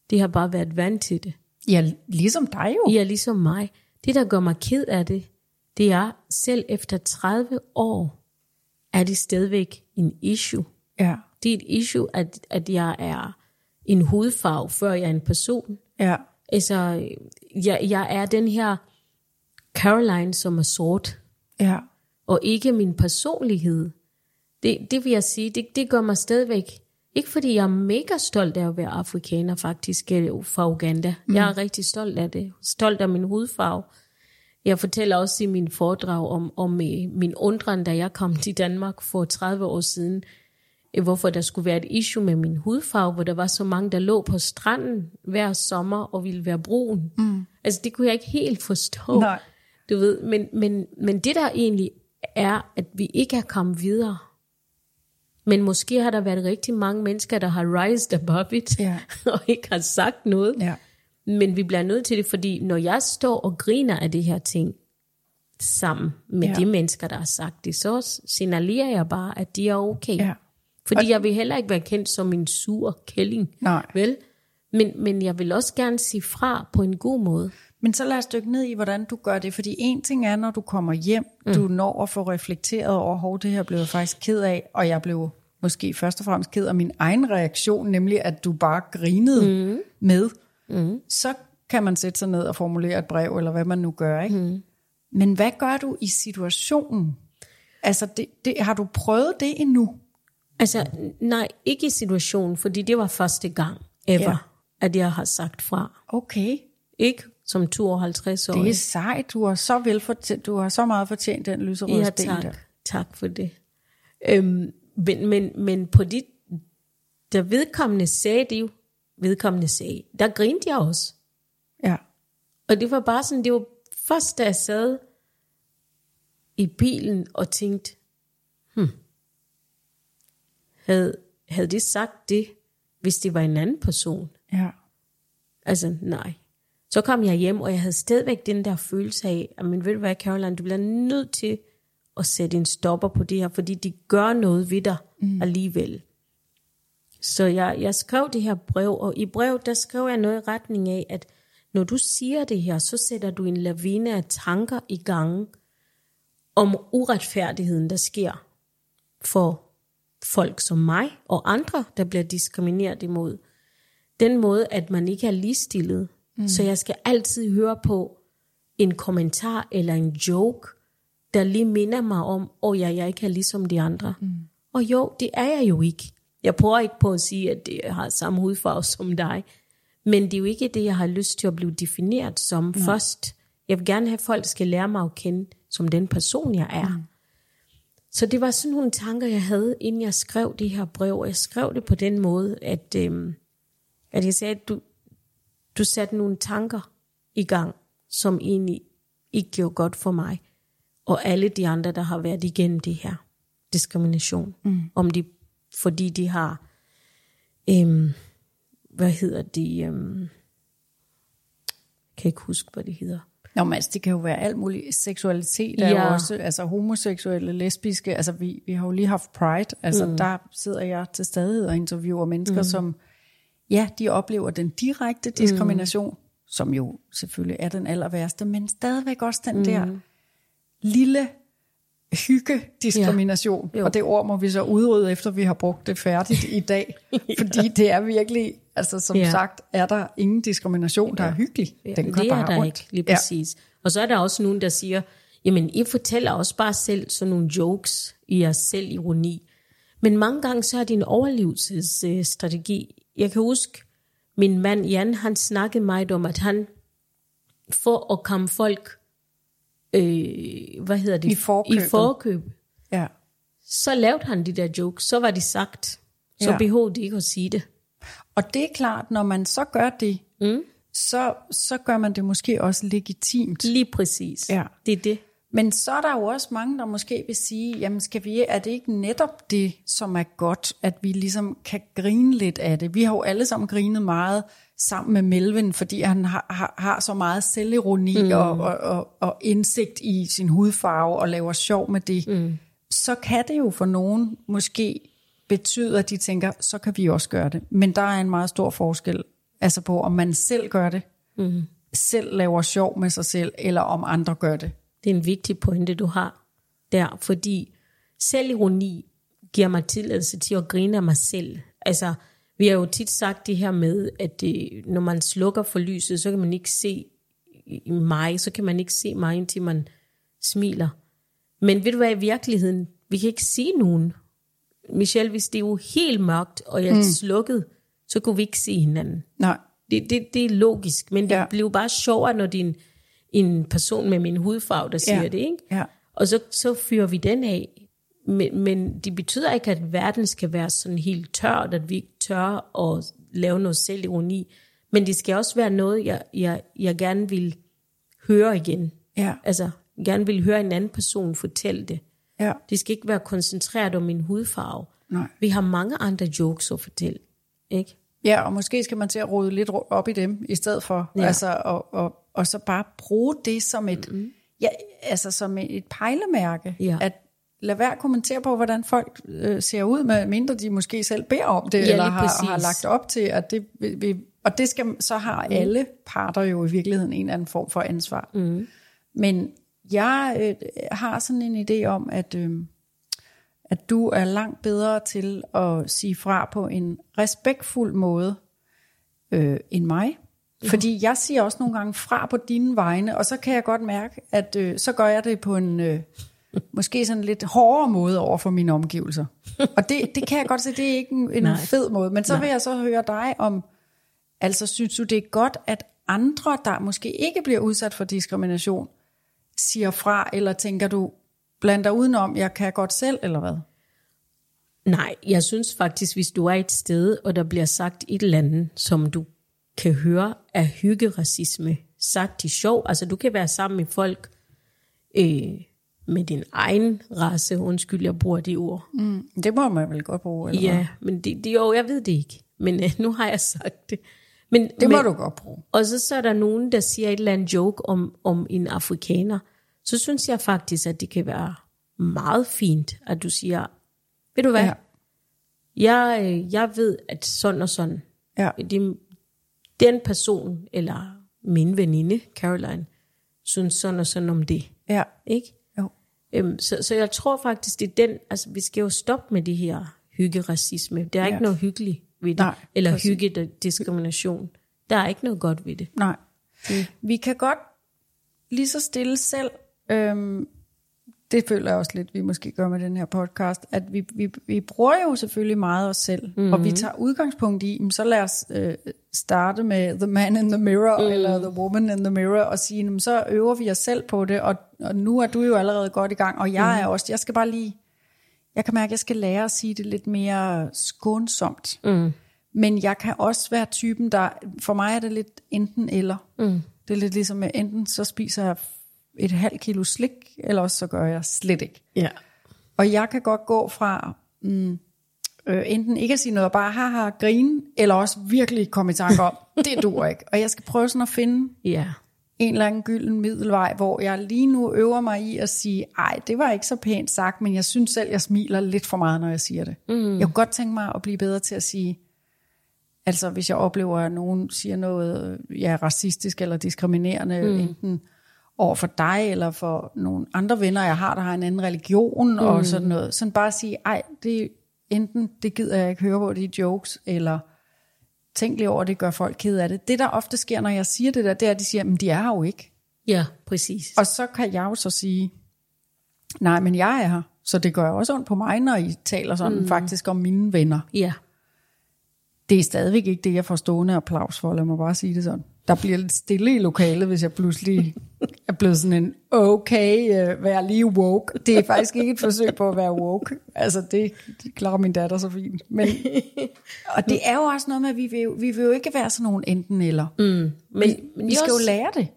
De har bare været vant til det. Ja, ligesom dig jo. Er ligesom mig. Det, der gør mig ked af det, det er, selv efter 30 år, er det stadigvæk en issue. Ja, Det er et issue, at, at jeg er en hudfarve, før jeg er en person. ja, Altså, jeg, jeg er den her Caroline, som er sort, ja. og ikke min personlighed. Det, det vil jeg sige, det, det gør mig stadigvæk. Ikke fordi jeg er mega stolt af at være afrikaner faktisk, eller fra Uganda. Mm. Jeg er rigtig stolt af det. Stolt af min hudfarve. Jeg fortæller også i min foredrag om, om øh, min undren, da jeg kom til Danmark for 30 år siden, øh, hvorfor der skulle være et issue med min hudfarve, hvor der var så mange, der lå på stranden hver sommer og ville være brun. Mm. Altså det kunne jeg ikke helt forstå. Nej. Du ved, men, men, men det der egentlig er, at vi ikke er kommet videre. Men måske har der været rigtig mange mennesker, der har rised above it, Ja. og ikke har sagt noget. Ja. Men vi bliver nødt til det, fordi når jeg står og griner af det her ting, sammen med Ja. de mennesker, der har sagt det, så signalerer jeg bare, at de er okay. Ja. Fordi jeg vil heller ikke være kendt som en sur kælling. Nej. Vel? Men, men jeg vil også gerne sige fra på en god måde. Men så lad os dykke ned i, hvordan du gør det. Fordi en ting er, når du kommer hjem, mm. du når at få reflekteret over, hvor det her blev jeg faktisk ked af, og jeg blev måske først og fremmest ked af min egen reaktion, nemlig at du bare grinede mm. med. Mm. Så kan man sætte sig ned og formulere et brev, eller hvad man nu gør. Ikke? Mm. Men hvad gør du i situationen? Altså, det, det, har du prøvet det endnu? Altså, nej, ikke i situationen, fordi det var første gang ever, Ja. at jeg har sagt fra. Okay. Ikke som 52 år. Det er sejt. Du har så, velfortjent, du har så meget fortjent den lyserøde Ja, sten der. tak. Tak for det. Øhm, men, men, men på det, der vedkommende sagde det jo, vedkommende sagde, der grinte jeg også. Ja. Og det var bare sådan, det var først, da jeg sad i bilen og tænkte, hmm, havde, havde det sagt det, hvis det var en anden person? Ja. Altså, nej. Så kom jeg hjem, og jeg havde stadigvæk den der følelse af, at, men ved du hvad, Caroline, du bliver nødt til at sætte en stopper på det her, fordi de gør noget ved dig mm. alligevel. Så jeg, jeg skrev det her brev, og i brev, der skrev jeg noget i retning af, at når du siger det her, så sætter du en lavine af tanker i gang om uretfærdigheden, der sker for folk som mig og andre, der bliver diskrimineret imod den måde, at man ikke er ligestillet. Mm. Så jeg skal altid høre på en kommentar eller en joke, der lige minder mig om, at oh, ja, jeg ikke er ligesom de andre. Mm. Og jo, det er jeg jo ikke. Jeg prøver ikke på at sige, at jeg har samme hudfarve som dig. Men det er jo ikke det, jeg har lyst til at blive defineret som mm. først. Jeg vil gerne have, at folk skal lære mig at kende som den person, jeg er. Mm. Så det var sådan nogle tanker, jeg havde, inden jeg skrev det her brev. Jeg skrev det på den måde, at, øhm, at jeg sagde, at du, du satte nogle tanker i gang, som egentlig ikke gjorde godt for mig. Og alle de andre, der har været igennem det her diskrimination. Mm. Om de, fordi de har, øhm, hvad hedder de, jeg kan ikke huske, hvad det hedder. Nå, men altså, det kan jo være alt muligt. Seksualitet er Ja. jo også, altså homoseksuelle, lesbiske, altså vi, vi har jo lige haft Pride, altså mm. der sidder jeg til stadighed og interviewer mennesker, mm. som, ja, de oplever den direkte diskrimination, mm. som jo selvfølgelig er den aller værste, men stadigvæk også den mm. der lille hygge-diskrimination. Ja. Jo. Og det ord må vi så udrydde, efter vi har brugt det færdigt i dag. Fordi det er virkelig, altså som Ja. sagt, er der ingen diskrimination, der er hyggelig. Ja, Den det er der ondt. ikke, lige præcis. Ja. Og så er der også nogen, der siger, jamen I fortæller også bare selv sådan nogle jokes i jeres selv ironi. Men mange gange så er det en overlevelsesstrategi. Jeg kan huske, min mand Jan, han snakkede meget om, at han for at komme folk, øh, hvad hedder det? I forkøbet. I forkøb. Ja. Så lavede han de der jokes, så var de sagt. Så Ja. behøvede de ikke at sige det. Og det er klart, når man så gør det, mm. så, så gør man det måske også legitimt. Lige præcis. Ja. Det er det. Men så er der jo også mange, der måske vil sige, jamen skal vi, er det ikke netop det, som er godt, at vi ligesom kan grine lidt af det? Vi har jo alle sammen grinet meget sammen med Melvin, fordi han har, har, har så meget selvironi mm. og, og, og, og indsigt i sin hudfarve og laver sjov med det. Mm. Så kan det jo for nogen måske betyde, at de tænker, så kan vi også gøre det. Men der er en meget stor forskel altså på, om man selv gør det, mm. selv laver sjov med sig selv, eller om andre gør det. Det er en vigtig pointe, du har der, fordi selvironi giver mig tilladelse til at grine af mig selv. Altså, vi har jo tit sagt det her med, at det, når man slukker for lyset, så kan man ikke se i mig, så kan man ikke se mig, indtil man smiler. Men ved du hvad, i virkeligheden, vi kan ikke se nogen. Michelle, hvis det er jo helt mørkt, og jeg er mm. slukket, så kunne vi ikke se hinanden. Nej. Det, det, det er logisk, men det Ja. bliver bare sjovere, når det er en, en person med min hudfarve, der siger Ja. det, ikke? Ja. Og så, så fyrer vi den af. Men, men det betyder ikke, at verden skal være sådan helt tørt, at vi ikke tør at lave noget selvironi. Men det skal også være noget, jeg, jeg, jeg gerne vil høre igen. Ja. Altså, gerne vil høre en anden person fortælle det. Ja. Det skal ikke være koncentreret om min hudfarve. Nej. Vi har mange andre jokes at fortælle. Ikke? Ja, og måske skal man til at rode lidt op i dem, i stedet for, ja. Altså, og, og, og så bare bruge det som et, mm. ja, altså som et pejlemærke, Ja. at lad være at kommentere på, hvordan folk øh, ser ud, med mindre de måske selv beder om det, Ja, eller har, præcis. har lagt op til, at det vil, vil, og det skal, så har alle parter jo i virkeligheden en eller anden form for ansvar. Mm. Men jeg øh, har sådan en idé om, at, øh, at du er langt bedre til at sige fra på en respektfuld måde øh, end mig. Fordi jeg siger også nogle gange fra på dine vegne, og så kan jeg godt mærke, at øh, så gør jeg det på en øh, måske sådan lidt hårdere måde over for mine omgivelser. Og det, det kan jeg godt se, det er ikke en, en Nej. fed måde. Men så vil jeg så høre dig om, altså synes du det er godt, at andre, der måske ikke bliver udsat for diskrimination, siger fra, eller tænker du, bland dig udenom, jeg kan godt selv, eller hvad? Nej, jeg synes faktisk, hvis du er et sted, og der bliver sagt et eller andet, som du kan høre er hyggeracisme, sagt i sjov, altså du kan være sammen med folk øh, med din egen race, undskyld, jeg bruger de ord. Mm, det må man vel godt bruge, eller hvad? Ja, men det, det, jo, jeg ved det ikke, men øh, nu har jeg sagt det. Men, Det må men, du godt bruge. Og så, så er der nogen, der siger et eller andet joke om, om en afrikaner. Så synes jeg faktisk, at det kan være meget fint, at du siger, ved du hvad, Ja. ja. jeg, øh, jeg ved, at sådan og sådan, Ja. det, den person, eller min veninde, Caroline, synes sådan og sådan om det. Ja. Ikke? Øhm, så, så jeg tror faktisk, det er den, altså vi skal jo stoppe med det her hyggeracisme. Der er Ja. ikke noget hyggeligt ved det. Nej, eller præcis. hyggediskrimination. Der er ikke noget godt ved det. Nej. Vi kan godt lige så stille selv, øhm, det føler jeg også lidt, vi måske gør med den her podcast, at vi, vi, vi bruger jo selvfølgelig meget os selv, mm-hmm. og vi tager udgangspunkt i, så lad os øh, starte med the man in the mirror, mm. eller the woman in the mirror, og sige, så øver vi os selv på det, og, og nu er du jo allerede godt i gang, og jeg mm. er også, jeg skal bare lige, jeg kan mærke, at jeg skal lære at sige det lidt mere skånsomt. Mm. Men jeg kan også være typen, der, for mig er det lidt enten eller. Mm. Det er lidt ligesom, at enten så spiser jeg et halvt kilo slik, eller også så gør jeg slet ikke. Ja. Og jeg kan godt gå fra mm, øh, enten ikke at sige noget, og bare haha, grine, eller også virkelig komme i tanke om, det dur ikke. Og jeg skal prøve sådan at finde Ja. en eller anden gylden middelvej, hvor jeg lige nu øver mig i at sige, ej, det var ikke så pænt sagt, men jeg synes selv, jeg smiler lidt for meget, når jeg siger det. Mm. Jeg kunne godt tænke mig at blive bedre til at sige, altså hvis jeg oplever, at nogen siger noget ja, racistisk eller diskriminerende, mm. enten over for dig eller for nogle andre venner, jeg har, der har en anden religion mm. og sådan noget. Sådan bare at sige, ej, det, enten det gider jeg ikke høre på, de jokes, eller tænk lige over, det gør folk ked af det. Det, der ofte sker, når jeg siger det der, det er, at de siger, men de er her jo ikke. Ja, præcis. Og så kan jeg jo så sige, nej, men jeg er her. Så det gør også ondt på mig, når I taler sådan mm. faktisk om mine venner. Ja. Det er stadigvæk ikke det, jeg får stående applaus for, lad mig bare sige det sådan. Der bliver lidt stille i lokalet, hvis jeg pludselig er blevet sådan en, okay, øh, vær lige woke. Det er faktisk ikke et forsøg på at være woke. Altså, det, det klarer min datter så fint. Men, og det er jo også noget med, at vi vil, jo- vi vil jo ikke være sådan nogen enten eller. Mm. Men, Vi, men vi det skal jo også- lære det.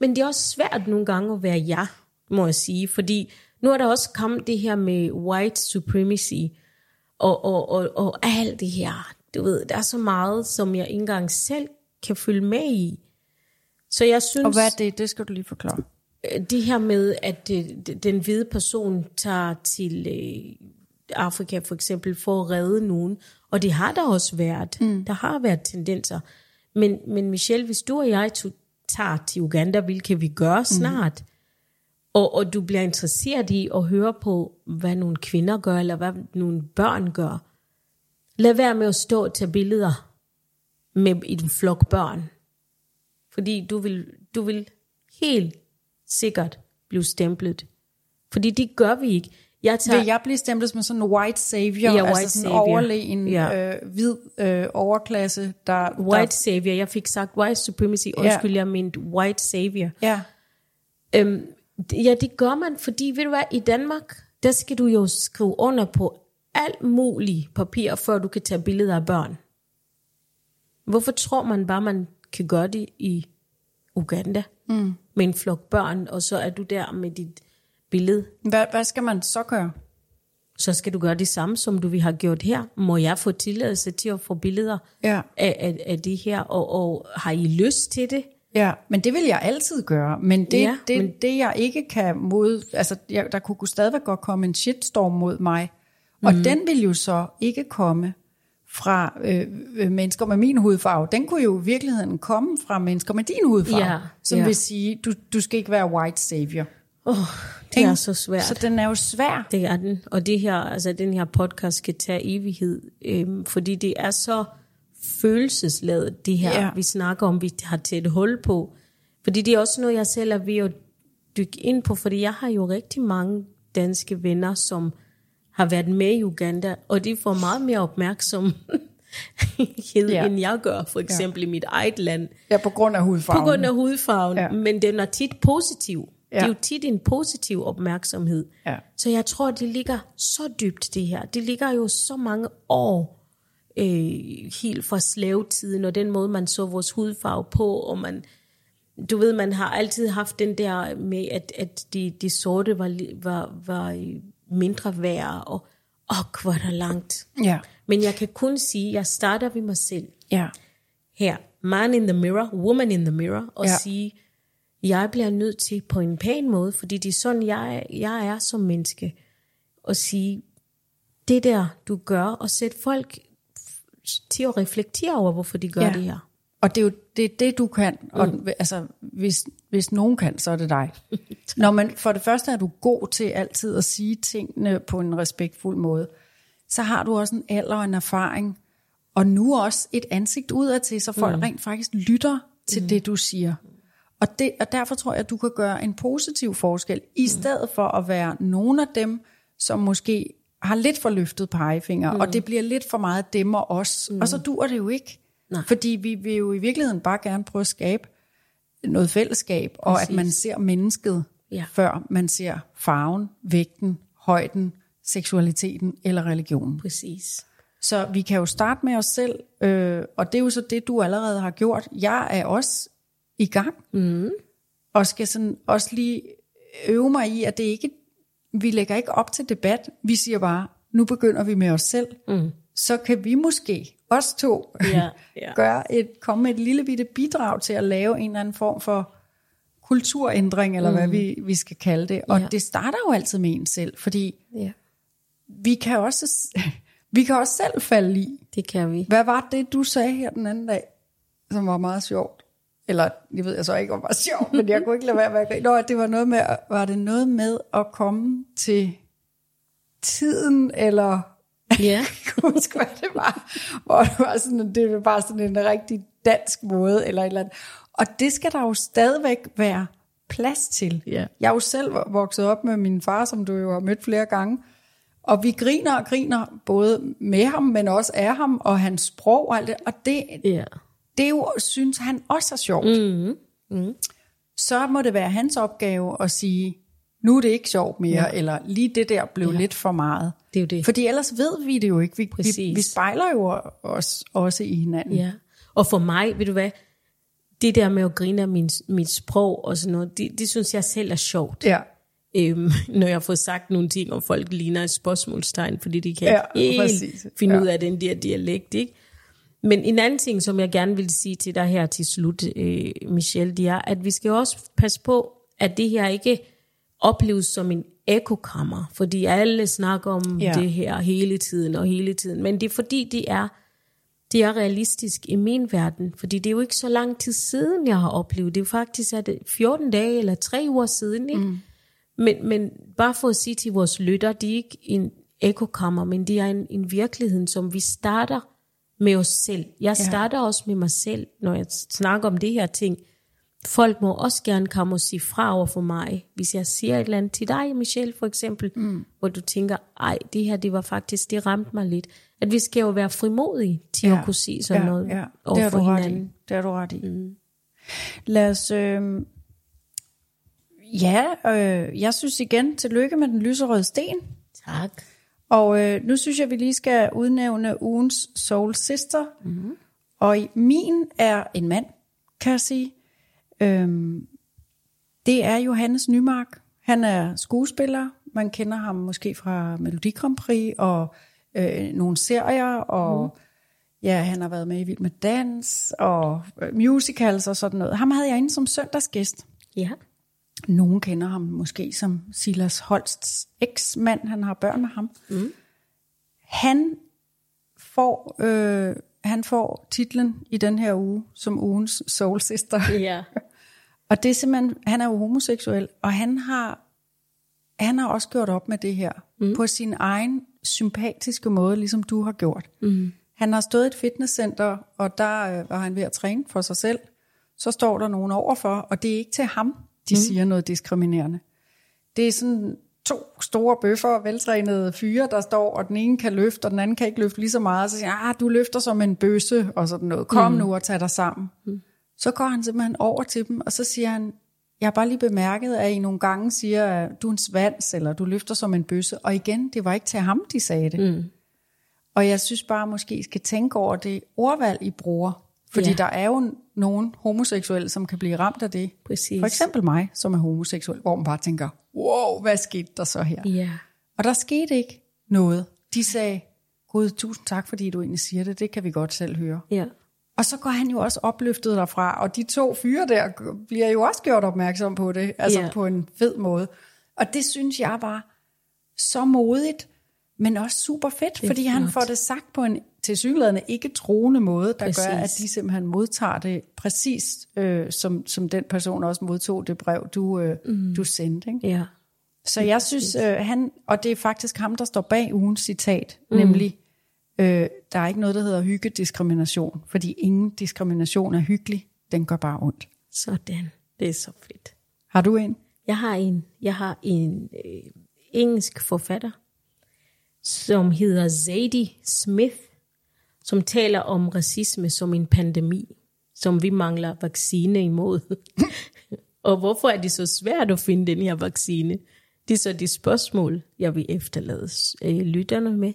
Men det er også svært nogle gange at være jeg, må jeg sige, fordi nu er der også kommet det her med white supremacy, og, og, og, og alt det her. Du ved, der er så meget, som jeg ikke engang selv kan følge med i. Så jeg synes, Og hvad er det? Det skal du lige forklare. det her med, at øh, den hvide person tager til øh, Afrika for eksempel for at redde nogen, og det har der også været. Mm. Der har været tendenser. Men, men Michelle, hvis du og jeg to, tager til Uganda, hvilket vi gør snart, mm. og, og du bliver interesseret i at høre på, hvad nogle kvinder gør, eller hvad nogle børn gør, lad være med at stå og tage billeder med en flok børn. Fordi du vil, du vil helt sikkert blive stemplet. Fordi det gør vi ikke. Jeg tager, Vil jeg blive stemplet som sådan en white savior, Ja, altså white sådan en savior. overlegen, Ja. øh, hvid øh, overklasse, der... white savior, jeg fik sagt white supremacy, undskyld, jeg mente white savior. Der, ja, Øhm, ja, det gør man, fordi ved du hvad, i Danmark, der skal du jo skrive under på alt muligt papir, før du kan tage billeder af børn. Hvorfor tror man bare, man kan gøre det i Uganda mm. med en flok børn, og så er du der med dit billede? hvad, hvad skal man så gøre? så skal du gøre det samme, som du vi har gjort her. Må jeg få tilladelse til at få billeder Ja. af, af, af det her, og, og har I lyst til det? Ja, men det vil jeg altid gøre. Men det, Ja, det, men- det jeg ikke kan mod... Altså, jeg, der kunne stadigvæk godt komme en shitstorm mod mig. Og mm. den vil jo så ikke komme fra øh, øh, mennesker med min hudfarve. Den kunne jo i virkeligheden komme fra mennesker med din hudfarve. Ja, som ja. vil sige, du, du skal ikke være white savior. Oh, det er Ikke? så svært. Så den er jo svær. Det er den. Og det her, altså den her podcast skal tage evighed, øhm, fordi det er så følelsesladet, det her. Ja. vi snakker om, vi har tæt hul på. Fordi det er også noget, jeg selv er ved at dykke ind på, fordi jeg har jo rigtig mange danske venner, som har været med i Uganda, og de får meget mere opmærksomhed, ja. End jeg gør, for eksempel ja. i mit eget land. Ja, på grund af hudfarven. På grund af hudfarven, ja. Men den er tit positiv. Ja. Det er jo tit en positiv opmærksomhed. Ja. Så jeg tror, det ligger så dybt, det her. Det ligger jo så mange år øh, helt fra slavetiden, og den måde, man så vores hudfarve på, og man, du ved, man har altid haft den der med, at, at de, de sorte var, var, var øh, mindre værd, og åh, hvor er der langt. Ja. Men jeg kan kun sige, at jeg starter ved mig selv Ja. her, man in the mirror, woman in the mirror, og ja. Sige, jeg bliver nødt til på en pæn måde, fordi det er sådan, jeg, jeg er som menneske, at sige, det der, du gør, og sætte folk til at reflektere over, hvorfor de gør. Ja. det her. Og det er jo det, det du kan. Og mm. altså, hvis, hvis nogen kan, så er det dig. Når man, for det første er du god til altid at sige tingene på en respektfuld måde. Så har du også en alder og en erfaring. Og nu også et ansigt udad til, så folk mm. rent faktisk lytter til mm. det, du siger. Og, det, og derfor tror jeg, at du kan gøre en positiv forskel, i stedet for at være nogen af dem, som måske har lidt for løftet pegefinger, mm. og det bliver lidt for meget dem og os. Mm. Og så dur det jo ikke. Nej. Fordi vi vil jo i virkeligheden bare gerne prøve at skabe noget fællesskab, og at man ser mennesket, Ja. før man ser farven, vægten, højden, seksualiteten eller religionen. Præcis. Så vi kan jo starte med os selv, øh, og det er jo så det, du allerede har gjort. Jeg er også i gang, mm. og skal sådan også lige øve mig i, at det ikke, vi lægger ikke op til debat. Vi siger bare, nu begynder vi med os selv. Mm. Så kan vi måske, os to, Ja, ja. gøre et, komme med et lille bitte bidrag til at lave en eller anden form for kulturændring, eller mm. hvad vi, vi skal kalde det. Og Ja. det starter jo altid med en selv, fordi Ja, vi kan også, vi kan også selv falde i. det kan vi. Hvad var det, du sagde her den anden dag, som var meget sjovt? Eller, jeg ved jeg så ikke, om det var sjovt, men jeg kunne ikke lade være med at grine. Nå, det var noget med, var det noget med at komme til tiden, eller Ja, kan huske, hvad det var. Hvor det var, sådan, det var bare sådan en rigtig dansk måde, eller et eller andet. Og det skal der jo stadigvæk være plads til. Ja. Jeg er jo selv vokset op med min far, som du jo har mødt flere gange. Og vi griner og griner både med ham, men også af ham, og hans sprog og alt det. Og det, ja. det jo, synes han også er sjovt. Mm. Mm. Så må det være hans opgave at sige, nu er det ikke sjovt mere, ja. eller lige det der blev ja. lidt for meget. Det er jo det. Fordi ellers ved vi det jo ikke. Vi, vi, Præcis. vi spejler jo os også i hinanden. Ja. Og for mig, ved du hvad, det der med at grine af min, mit sprog og sådan noget, det, det synes jeg selv er sjovt. Ja. Øhm, når jeg får sagt nogle ting, og folk ligner et spørgsmålstegn, fordi de kan Ja, ikke præcis. finde Ja. ud af den der dialekt. Ikke? Men en anden ting, som jeg gerne vil sige til dig her til slut, øh, Michelle, det er, at vi skal også passe på, at det her ikke opleves som en ekokammer, fordi alle snakker om Ja. det her hele tiden og hele tiden. Men det er fordi, det er, det er realistisk i min verden, fordi det er jo ikke så lang tid siden, jeg har oplevet. Det er faktisk er det 14 dage eller 3 uger siden. Ikke? Mm. Men, men bare for at sige til vores lytter, det er ikke en ekokammer, men det er en, en virkelighed, som vi starter med os selv. Jeg starter ja. også med mig selv, når jeg snakker om det her ting. Folk må også gerne komme og sige fra over for mig, hvis jeg siger et eller andet til dig, Michelle, for eksempel, mm. hvor du tænker, ej, det her, det var faktisk, det ramte mig lidt. At vi skal jo være frimodige til ja. at kunne sige sådan ja, noget ja. over Det for hinanden. Det har du ret i. Mm. Lad os... Øh, ja, øh, jeg synes igen, tillykke med den lyserøde sten. Tak. Og øh, nu synes jeg, vi lige skal udnævne ugens Soul Sister. Mm-hmm. Og min er en mand, kan jeg sige. Øhm, det er Johannes Nymark. Han er skuespiller. Man kender ham måske fra Melodi Grand Prix og øh, nogle serier. Og mm. Ja, han har været med i Vild med Dans og øh, musicals og sådan noget. Ham havde jeg inde som søndagsgæst. Ja. Nogen kender ham måske som Silas Holsts eksmand. Han har børn med ham. Mm. Han får øh, han får titlen i den her uge som ugens soul sister. Ja. og det er simpelthen, han er jo homoseksuel, og han har, han har også gjort op med det her, mm. på sin egen sympatiske måde, ligesom du har gjort. Mm. Han har stået i et fitnesscenter, og der øh, var han ved at træne for sig selv. Så står der nogen overfor, og det er ikke til ham, de mm. siger noget diskriminerende. Det er sådan to store bøffer, veltrænede fyre, der står, og den ene kan løfte, og den anden kan ikke løfte lige så meget. Så siger han, ah, du løfter som en bøsse, og sådan noget. Kom mm. nu og tag dig sammen. Mm. Så går han simpelthen over til dem, og så siger han, jeg har bare lige bemærket, at I nogle gange siger, du er en svans, eller du løfter som en bøsse. Og igen, det var ikke til ham, de sagde det. Mm. Og jeg synes bare, måske I skal tænke over det ordvalg, I bruger. Fordi ja. der er jo nogen homoseksuelle, som kan blive ramt af det. Præcis. For eksempel mig, som er homoseksuel, hvor man bare tænker, wow, hvad skete der så her? Ja. Og der skete ikke noget. De sagde, Gud, tusind tak, fordi du egentlig siger det. Det kan vi godt selv høre. Ja. Og så går han jo også opløftet derfra, og de to fyre der bliver jo også gjort opmærksom på det, altså Ja. på en fed måde. Og det synes jeg var så modigt, men også super fedt, fordi han flot. får det sagt på en tilsyneladende ikke troende måde, der Præcis. gør, at de simpelthen modtager det præcis, øh, som, som den person også modtog det brev, du, øh, mm. du sendte. Ikke? Ja. Så jeg synes, øh, han, og det er faktisk ham, der står bag ugens citat, mm. nemlig, øh, der er ikke noget, der hedder hyggediskrimination, fordi ingen diskrimination er hyggelig, den gør bare ondt. Sådan. Det er så fedt. Har du en? Jeg har en, jeg har en øh, engelsk forfatter, som hedder Zadie Smith, som taler om racisme som en pandemi, som vi mangler vaccine imod. og hvorfor er det så svært at finde den her vaccine? Det er så de spørgsmål, jeg vil efterlade øh, lytterne med.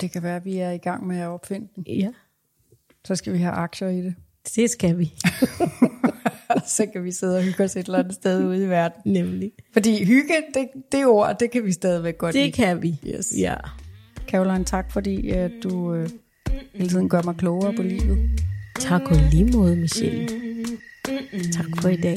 Det kan være, at vi er i gang med at opfinde den. Ja, Så skal vi have aktier i det. det skal vi så kan vi sidde og hygge os et eller andet sted ude i verden. nemlig. Fordi hygge, det, det ord, det kan vi stadigvæk godt Det lide. kan vi. Yes. Ja. Caroline, tak fordi uh, du uh, hele tiden gør mig klogere på livet. Tak og lige måde, Michelle. Tak for i dag.